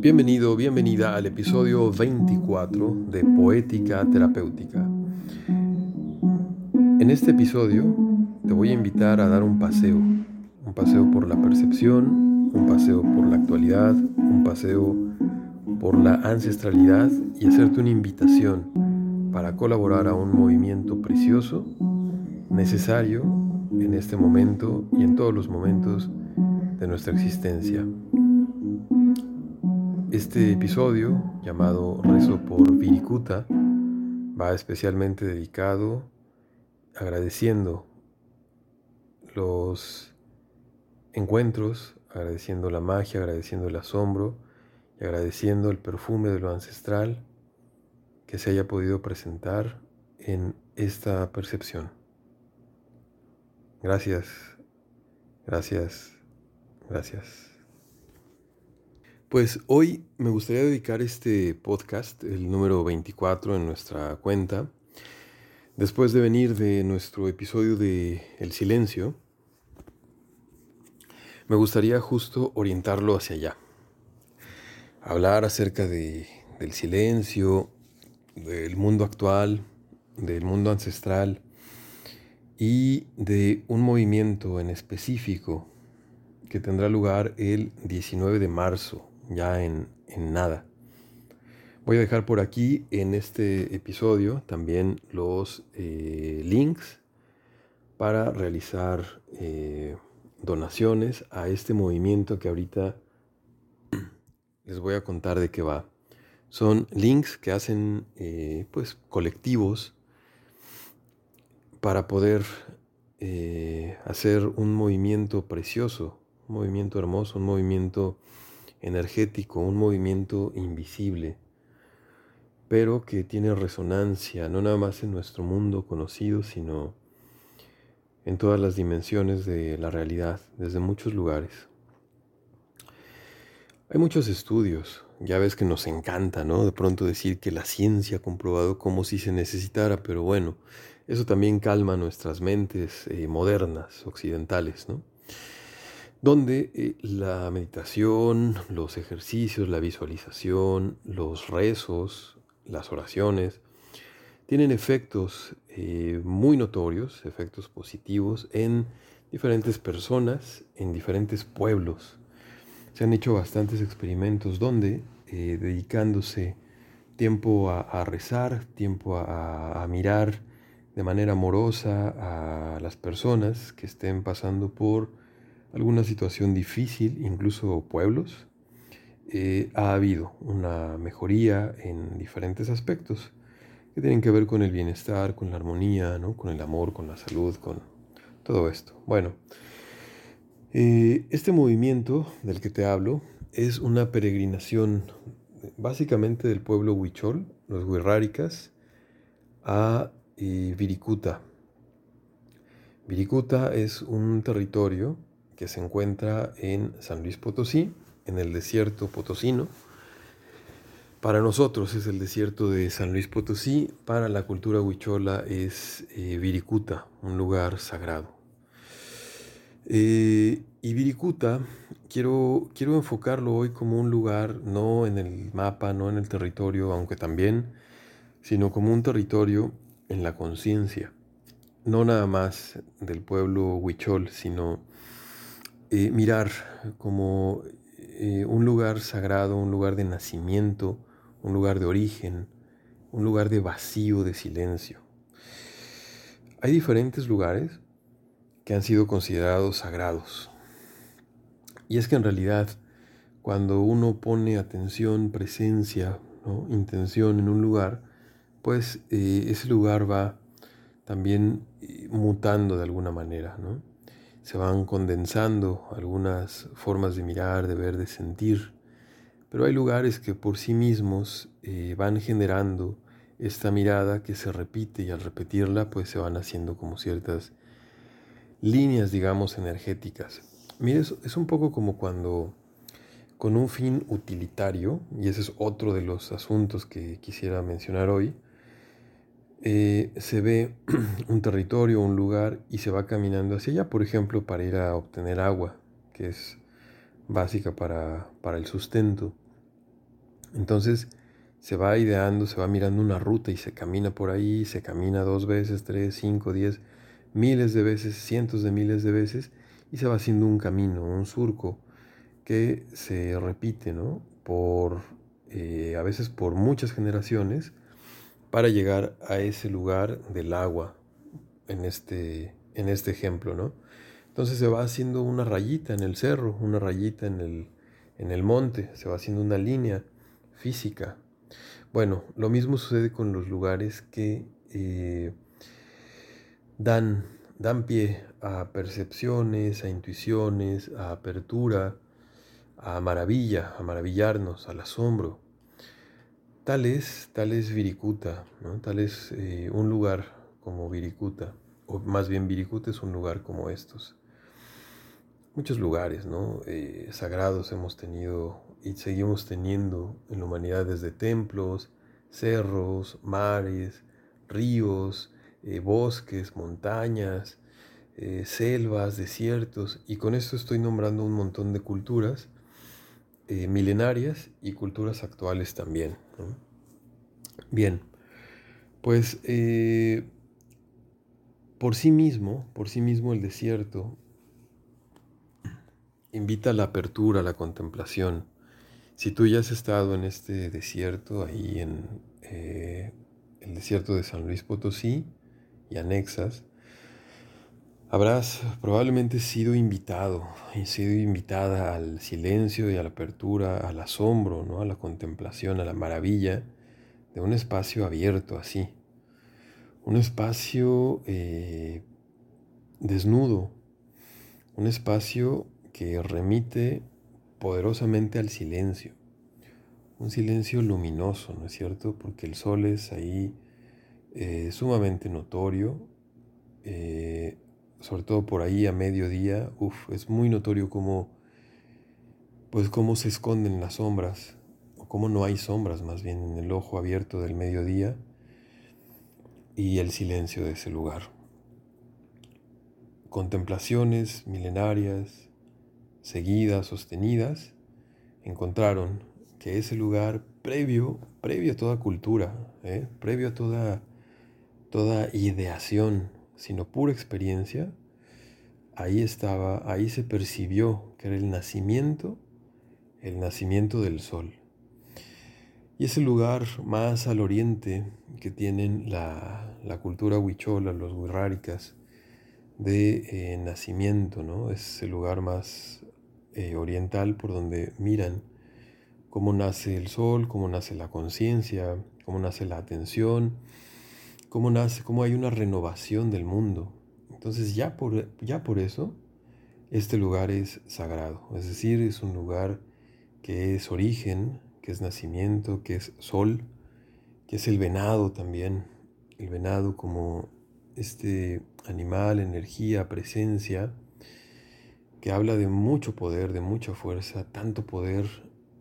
Bienvenido, bienvenida al episodio 24 de Poética Terapéutica. En este episodio te voy a invitar a dar un paseo, un paseo por la percepción, un paseo por la actualidad, un paseo por la ancestralidad y hacerte una invitación para colaborar a un movimiento precioso, necesario en este momento y en todos los momentos de nuestra existencia. Este episodio, llamado Rezo por Virikuta, va especialmente dedicado agradeciendo los encuentros, agradeciendo la magia, agradeciendo el asombro y agradeciendo el perfume de lo ancestral que se haya podido presentar en esta percepción. Gracias, gracias, gracias. Pues hoy me gustaría dedicar este podcast, el número 24 en nuestra cuenta, después de venir de nuestro episodio de El silencio, me gustaría justo orientarlo hacia allá. Hablar acerca de, del silencio, del mundo actual, del mundo ancestral y de un movimiento en específico que tendrá lugar el 19 de marzo ya en, nada. Voy a dejar por aquí en este episodio también los eh, links para realizar eh, donaciones a este movimiento que ahorita les voy a contar de qué va. Son links que hacen eh, pues colectivos para poder hacer un movimiento precioso, un movimiento hermoso, un movimiento energético, un movimiento invisible, pero que tiene resonancia no nada más en nuestro mundo conocido, sino en todas las dimensiones de la realidad, desde muchos lugares. Hay muchos estudios, ya ves que nos encanta, ¿no? De pronto decir que la ciencia ha comprobado como si se necesitara, pero bueno, eso también calma nuestras mentes eh, modernas, occidentales, ¿no? donde eh, la meditación, los ejercicios, la visualización, los rezos, las oraciones, tienen efectos eh, muy notorios, efectos positivos en diferentes personas, en diferentes pueblos. Se han hecho bastantes experimentos donde, dedicándose tiempo a, rezar, tiempo a mirar de manera amorosa a las personas que estén pasando por alguna situación difícil, incluso pueblos, eh, ha habido una mejoría en diferentes aspectos que tienen que ver con el bienestar, con la armonía, ¿no? con el amor, con la salud, con todo esto. Bueno, eh, este movimiento del que te hablo es una peregrinación básicamente del pueblo huichol, los huirráricas, a Viricuta. Viricuta es un territorio que se encuentra en San Luis Potosí, en el desierto potosino. Para nosotros es el desierto de San Luis Potosí, para la cultura huichola es eh, Viricuta, un lugar sagrado. Eh, y Viricuta quiero, quiero enfocarlo hoy como un lugar, no en el mapa, no en el territorio, aunque también, sino como un territorio en la conciencia, no nada más del pueblo huichol, sino eh, mirar como eh, un lugar sagrado, un lugar de nacimiento, un lugar de origen, un lugar de vacío, de silencio. Hay diferentes lugares que han sido considerados sagrados. Y es que en realidad cuando uno pone atención, presencia, intención en un lugar, pues eh, ese lugar va también mutando de alguna manera. ¿no? se van condensando algunas formas de mirar, de ver, de sentir, pero hay lugares que por sí mismos eh, van generando esta mirada que se repite y al repetirla pues se van haciendo como ciertas líneas, digamos, energéticas. Mire, es un poco como cuando con un fin utilitario, y ese es otro de los asuntos que quisiera mencionar hoy, eh, se ve un territorio, un lugar y se va caminando hacia allá, por ejemplo, para ir a obtener agua, que es básica para, para el sustento. Entonces se va ideando, se va mirando una ruta y se camina por ahí, se camina dos veces, tres, cinco, diez, miles de veces, cientos de miles de veces y se va haciendo un camino, un surco que se repite, ¿no? Por, eh, a veces por muchas generaciones para llegar a ese lugar del agua, en este, en este ejemplo, ¿no? Entonces se va haciendo una rayita en el cerro, una rayita en el, en el monte, se va haciendo una línea física. Bueno, lo mismo sucede con los lugares que eh, dan, dan pie a percepciones, a intuiciones, a apertura, a maravilla, a maravillarnos, al asombro. Tal es, Viricuta, ¿no? tal es eh, un lugar como Viricuta, o más bien Viricuta es un lugar como estos. Muchos lugares ¿no? Eh, sagrados hemos tenido y seguimos teniendo en la humanidad desde templos, cerros, mares, ríos, eh, bosques, montañas, selvas, desiertos, y con esto estoy nombrando un montón de culturas eh, milenarias y culturas actuales también. Bien, pues eh, por sí mismo, por sí mismo el desierto invita a la apertura, a la contemplación. Si tú ya has estado en este desierto, ahí en eh, el desierto de San Luis Potosí y anexas, Habrás probablemente sido invitado y sido invitada al silencio y a la apertura, al asombro, ¿no? a la contemplación, a la maravilla de un espacio abierto así. Un espacio eh, desnudo, un espacio que remite poderosamente al silencio. Un silencio luminoso, ¿no es cierto? Porque el sol es ahí eh, sumamente notorio. Eh, sobre todo por ahí a mediodía, uf, es muy notorio cómo, pues cómo se esconden las sombras, o cómo no hay sombras más bien en el ojo abierto del mediodía y el silencio de ese lugar. Contemplaciones milenarias, seguidas, sostenidas, encontraron que ese lugar previo, previo a toda cultura, ¿eh? previo a toda, toda ideación, sino pura experiencia, ahí estaba, ahí se percibió que era el nacimiento, el nacimiento del sol. Y es el lugar más al oriente que tienen la, cultura huichola, los huirráricas, de eh, nacimiento, ¿no? Es el lugar más eh, oriental por donde miran cómo nace el sol, cómo nace la conciencia, cómo nace la atención, cómo nace, cómo hay una renovación del mundo. Entonces ya por, ya por eso este lugar es sagrado, es decir, es un lugar que es origen, que es nacimiento, que es sol, que es el venado también, el venado como este animal, energía, presencia, que habla de mucho poder, de mucha fuerza, tanto poder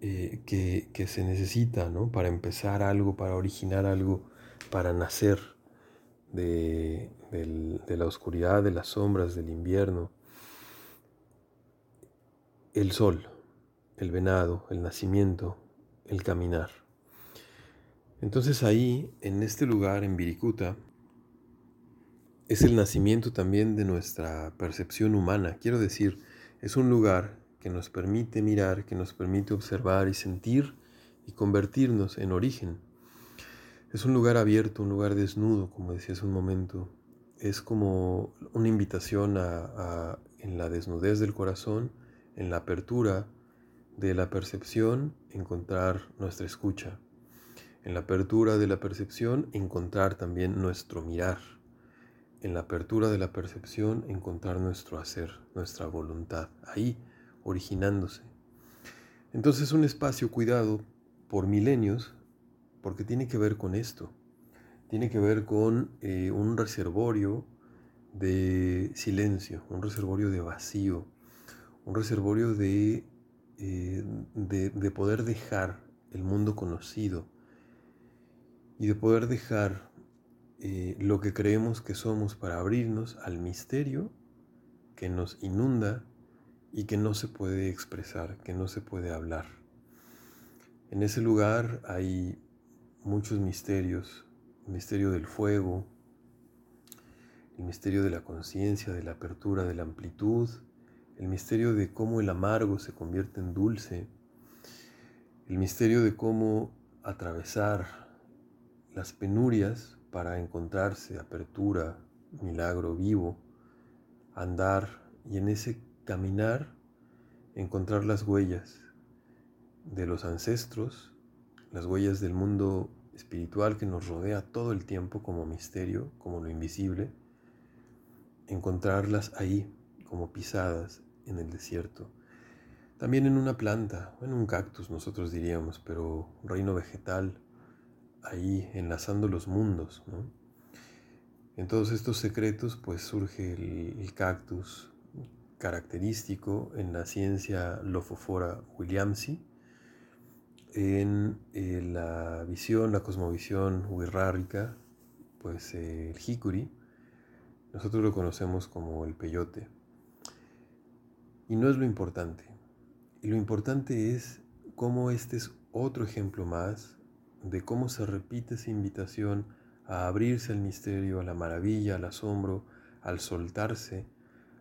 eh, que, que, se necesita ¿no? para empezar algo, para originar algo, para nacer de, la oscuridad, de las sombras, del invierno. El sol, el venado, el nacimiento, el caminar. Entonces ahí, en este lugar, en Viricuta, es el nacimiento también de nuestra percepción humana. Quiero decir, es un lugar que nos permite mirar, que nos permite observar y sentir y convertirnos en origen es un lugar abierto, un lugar desnudo, como decía hace un momento. Es como una invitación a, en la desnudez del corazón, en la apertura de la percepción, encontrar nuestra escucha. En la apertura de la percepción, encontrar también nuestro mirar. En la apertura de la percepción, encontrar nuestro hacer, nuestra voluntad, ahí originándose. Entonces un espacio cuidado por milenios porque tiene que ver con esto. Tiene que ver con eh, un reservorio de silencio, un reservorio de vacío, un reservorio de, eh, de, poder dejar el mundo conocido y de poder dejar eh, lo que creemos que somos para abrirnos al misterio que nos inunda y que no se puede expresar, que no se puede hablar. En ese lugar hay muchos misterios, el misterio del fuego, el misterio de la conciencia, de la apertura, de la amplitud, el misterio de cómo el amargo se convierte en dulce, el misterio de cómo atravesar las penurias para encontrarse apertura, milagro vivo, andar y en ese caminar encontrar las huellas de los ancestros, las huellas del mundo espiritual que nos rodea todo el tiempo como misterio, como lo invisible, encontrarlas ahí como pisadas en el desierto. También en una planta, en un cactus nosotros diríamos, pero reino vegetal, ahí enlazando los mundos. En todos estos secretos pues surge el, cactus característico en la ciencia Lophophora williamsi, en eh, la visión, la cosmovisión wixárika, pues el jicuri, nosotros lo conocemos como el peyote. Y no es lo importante. Y lo importante es cómo este es otro ejemplo más de cómo se repite esa invitación a abrirse al misterio, a la maravilla, al asombro, al soltarse,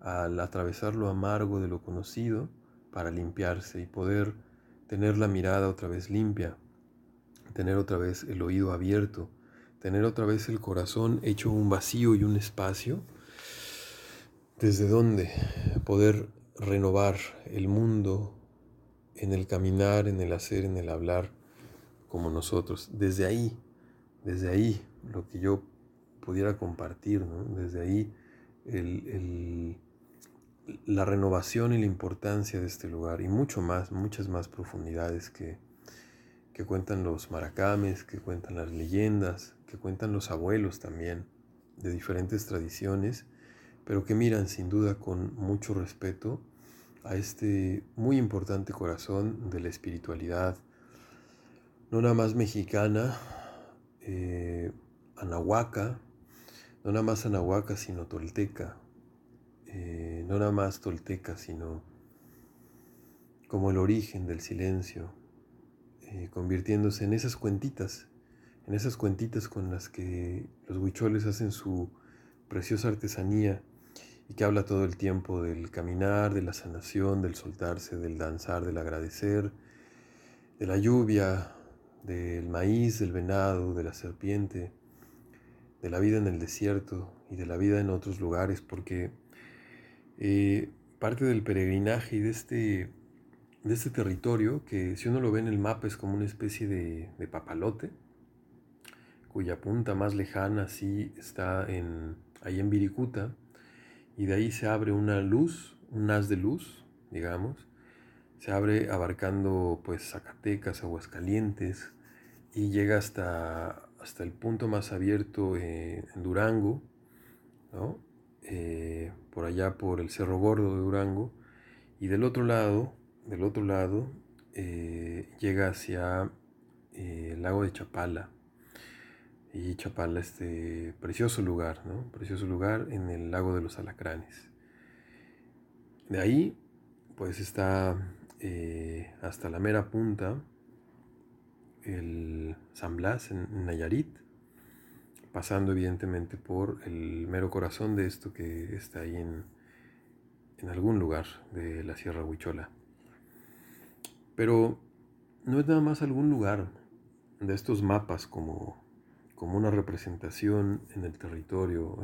al atravesar lo amargo de lo conocido para limpiarse y poder tener la mirada otra vez limpia, tener otra vez el oído abierto, tener otra vez el corazón hecho un vacío y un espacio, desde donde poder renovar el mundo en el caminar, en el hacer, en el hablar como nosotros. Desde ahí, desde ahí, lo que yo pudiera compartir, desde ahí la renovación y la importancia de este lugar y mucho más, muchas más profundidades que, que cuentan los maracames, que cuentan las leyendas, que cuentan los abuelos también de diferentes tradiciones, pero que miran sin duda con mucho respeto a este muy importante corazón de la espiritualidad, no nada más mexicana, eh, anahuaca, no nada más anahuaca, sino tolteca, eh, no nada más tolteca, sino como el origen del silencio, eh, convirtiéndose en esas cuentitas en esas cuentitas con las que los huicholes hacen su preciosa artesanía y que habla todo el tiempo del caminar, de la sanación, del soltarse, del danzar, del agradecer, de la lluvia, del maíz, del venado, de la serpiente, de la vida en el desierto y de la vida en otros lugares, porque eh, parte del peregrinaje y de este, de este territorio, que si uno lo ve en el mapa es como una especie de, de papalote, cuya punta más lejana sí está en, ahí en Viricuta, y de ahí se abre una luz, un haz de luz, digamos, se abre abarcando pues Zacatecas, Aguascalientes, y llega hasta, hasta el punto más abierto en Durango, eh, por allá por el Cerro Gordo de Durango, y del otro lado, del otro lado, eh, llega hacia eh, el lago de Chapala, y Chapala, este precioso lugar, ¿no? Precioso lugar en el lago de los alacranes. De ahí, pues está hasta la mera punta el San Blas en Nayarit, pasando evidentemente por el mero corazón de esto que está ahí en, en algún lugar de la Sierra Huichola. Pero no es nada más algún lugar de estos mapas como como una representación en el territorio,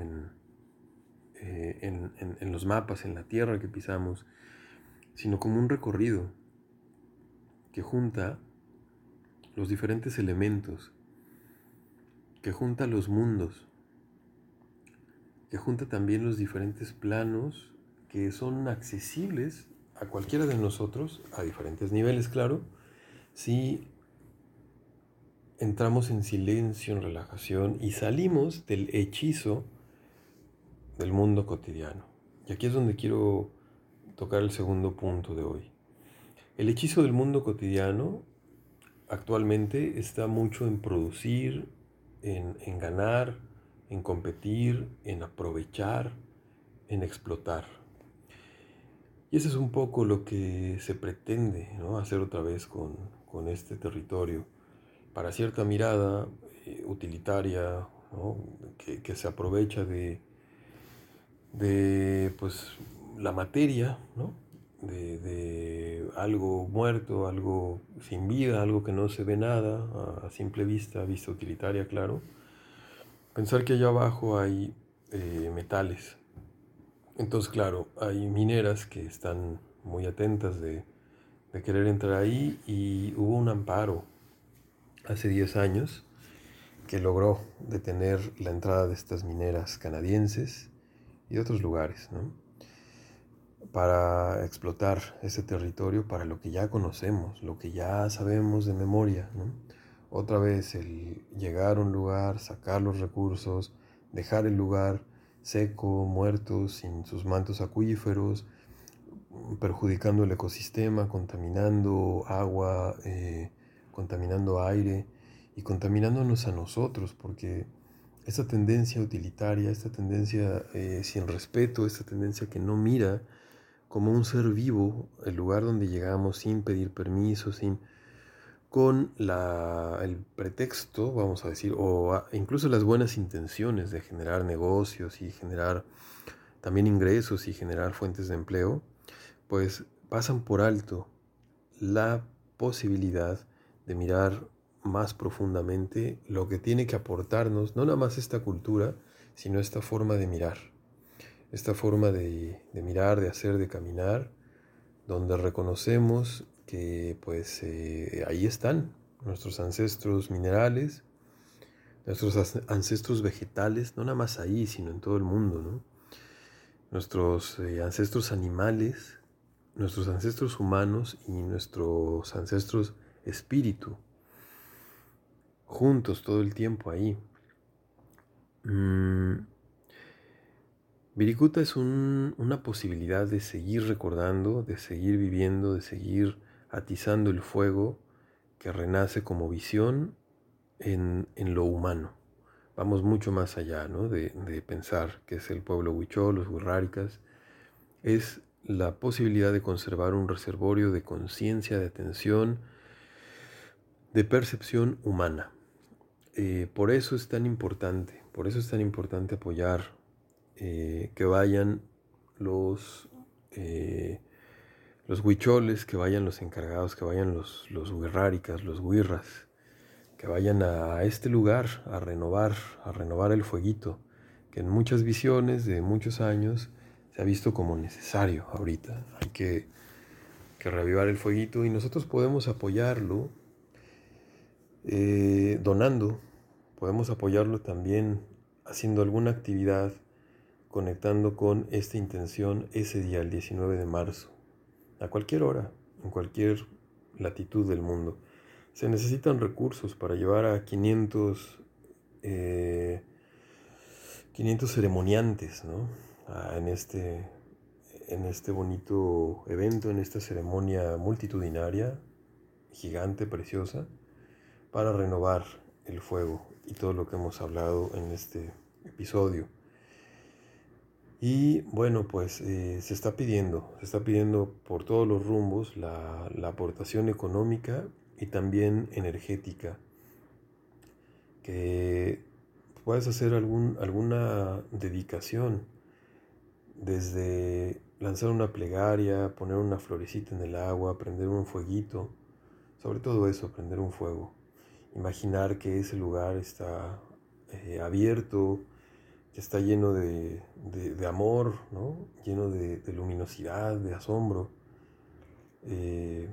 eh, en, en, los mapas, en la tierra que pisamos, sino como un recorrido que junta los diferentes elementos, que junta los mundos, que junta también los diferentes planos que son accesibles a cualquiera de nosotros, a diferentes niveles, claro, si entramos en silencio, en relajación y salimos del hechizo del mundo cotidiano. Y aquí es donde quiero tocar el segundo punto de hoy. El hechizo del mundo cotidiano actualmente está mucho en producir, en, ganar, en competir, en aprovechar, en explotar. Y eso es un poco lo que se pretende hacer otra vez con, este territorio. Para cierta mirada eh, utilitaria, que, se aprovecha de, de pues, la materia, de, de, algo muerto, algo sin vida, algo que no se ve nada a simple vista, vista utilitaria, claro. Pensar que allá abajo hay eh, metales, entonces, claro, hay mineras que están muy atentas de, querer entrar ahí y hubo un amparo hace 10 años que logró detener la entrada de estas mineras canadienses y de otros lugares, ¿no? Para explotar ese territorio para lo que ya conocemos, lo que ya sabemos de memoria. Otra vez el llegar a un lugar, sacar los recursos, dejar el lugar seco, muerto, sin sus mantos acuíferos, perjudicando el ecosistema, contaminando agua, eh, contaminando aire y contaminándonos a nosotros, porque esta tendencia utilitaria, esta tendencia eh, sin respeto, esta tendencia que no mira como un ser vivo el lugar donde llegamos sin pedir permiso, sin con la, el pretexto, vamos a decir, o incluso las buenas intenciones de generar negocios y generar también ingresos y generar fuentes de empleo, pues pasan por alto la posibilidad de mirar más profundamente lo que tiene que aportarnos, no nada más esta cultura, sino esta forma de mirar, esta forma de, mirar, de hacer, de caminar, donde reconocemos que pues eh, ahí están nuestros ancestros minerales, nuestros ancestros vegetales, no nada más ahí, sino en todo el mundo, ¿no? Nuestros eh, ancestros animales, nuestros ancestros humanos y nuestros ancestros espíritu, juntos todo el tiempo ahí. Mm, Virikuta es una posibilidad de seguir recordando, de seguir viviendo, de seguir atizando el fuego que renace como visión en, lo humano. Vamos mucho más allá de, pensar que es el pueblo huichol, los huirráricas. Es la posibilidad de conservar un reservorio de conciencia, de atención, de percepción humana. Eh, por eso es tan importante, por eso es tan importante apoyar eh, que vayan los eh, los huicholes, que vayan los encargados, que vayan los, los los huirras, que vayan a este lugar a renovar, a renovar el fueguito, que en muchas visiones de muchos años se ha visto como necesario ahorita. Hay que, que reavivar el fueguito y nosotros podemos apoyarlo eh, donando, podemos apoyarlo también haciendo alguna actividad conectando con esta intención ese día, el 19 de marzo a cualquier hora, en cualquier latitud del mundo. Se necesitan recursos para llevar a 500, 500 eh, ceremoniantes en, este, en este bonito evento, en esta ceremonia multitudinaria, gigante, preciosa, para renovar el fuego y todo lo que hemos hablado en este episodio. Y bueno, pues eh, se está pidiendo, se está pidiendo por todos los rumbos la, aportación económica y también energética. Que puedas hacer algún, alguna dedicación, desde lanzar una plegaria, poner una florecita en el agua, prender un fueguito, sobre todo eso, prender un fuego. Imaginar que ese lugar está eh, abierto, está lleno de, amor, lleno de, luminosidad, de asombro. Eh,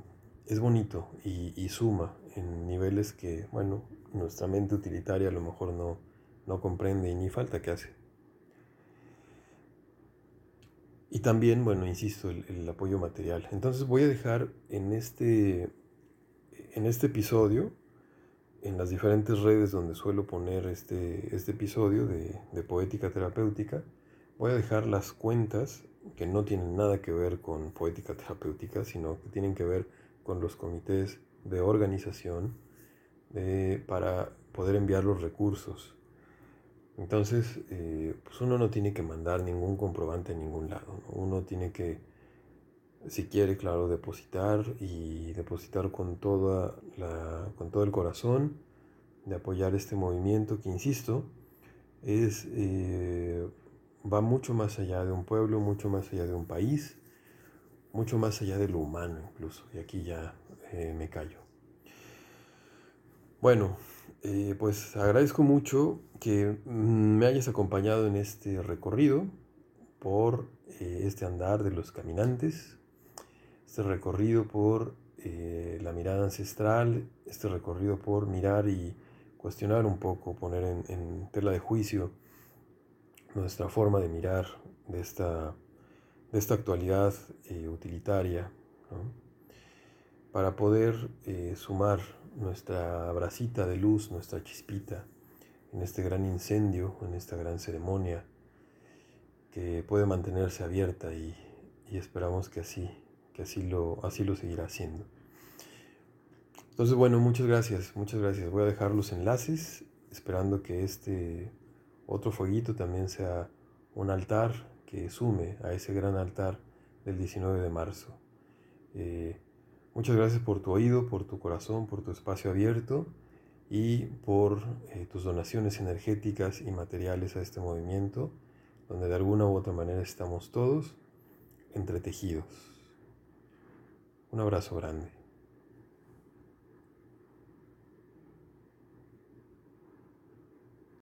es bonito y, suma en niveles que, bueno, nuestra mente utilitaria a lo mejor no, no comprende y ni falta que hace. Y también, bueno, insisto, el, el, apoyo material. Entonces voy a dejar en este, en este episodio en las diferentes redes donde suelo poner este, este episodio de, poética terapéutica, voy a dejar las cuentas que no tienen nada que ver con poética terapéutica, sino que tienen que ver con los comités de organización para poder enviar los recursos. Entonces, eh, pues uno no tiene que mandar ningún comprobante a ningún lado. Uno tiene que, si quiere, claro, depositar y depositar con, toda la, con todo el corazón de apoyar este movimiento que, insisto, es, eh, va mucho más allá de un pueblo, mucho más allá de un país, mucho más allá de lo humano incluso. Y aquí ya eh, me callo. Bueno, eh, pues agradezco mucho que mm, me hayas acompañado en este recorrido por este andar de los caminantes, este recorrido por eh, la mirada ancestral, este recorrido por mirar y cuestionar un poco, poner en, tela de juicio nuestra forma de mirar de esta, de esta actualidad utilitaria, para poder sumar nuestra bracita de luz, nuestra chispita, en este gran incendio, en esta gran ceremonia, que puede mantenerse abierta y, esperamos que así, que así lo, así lo seguirá haciendo. Entonces, bueno, muchas gracias, muchas gracias. Voy a dejar los enlaces, esperando que este otro fueguito también sea un altar que sume a ese gran altar del 19 de marzo. Eh, Muchas gracias por tu oído, por tu corazón, por tu espacio abierto y por eh, tus donaciones energéticas y materiales a este movimiento, donde de alguna u otra manera estamos todos entretejidos. Un abrazo grande.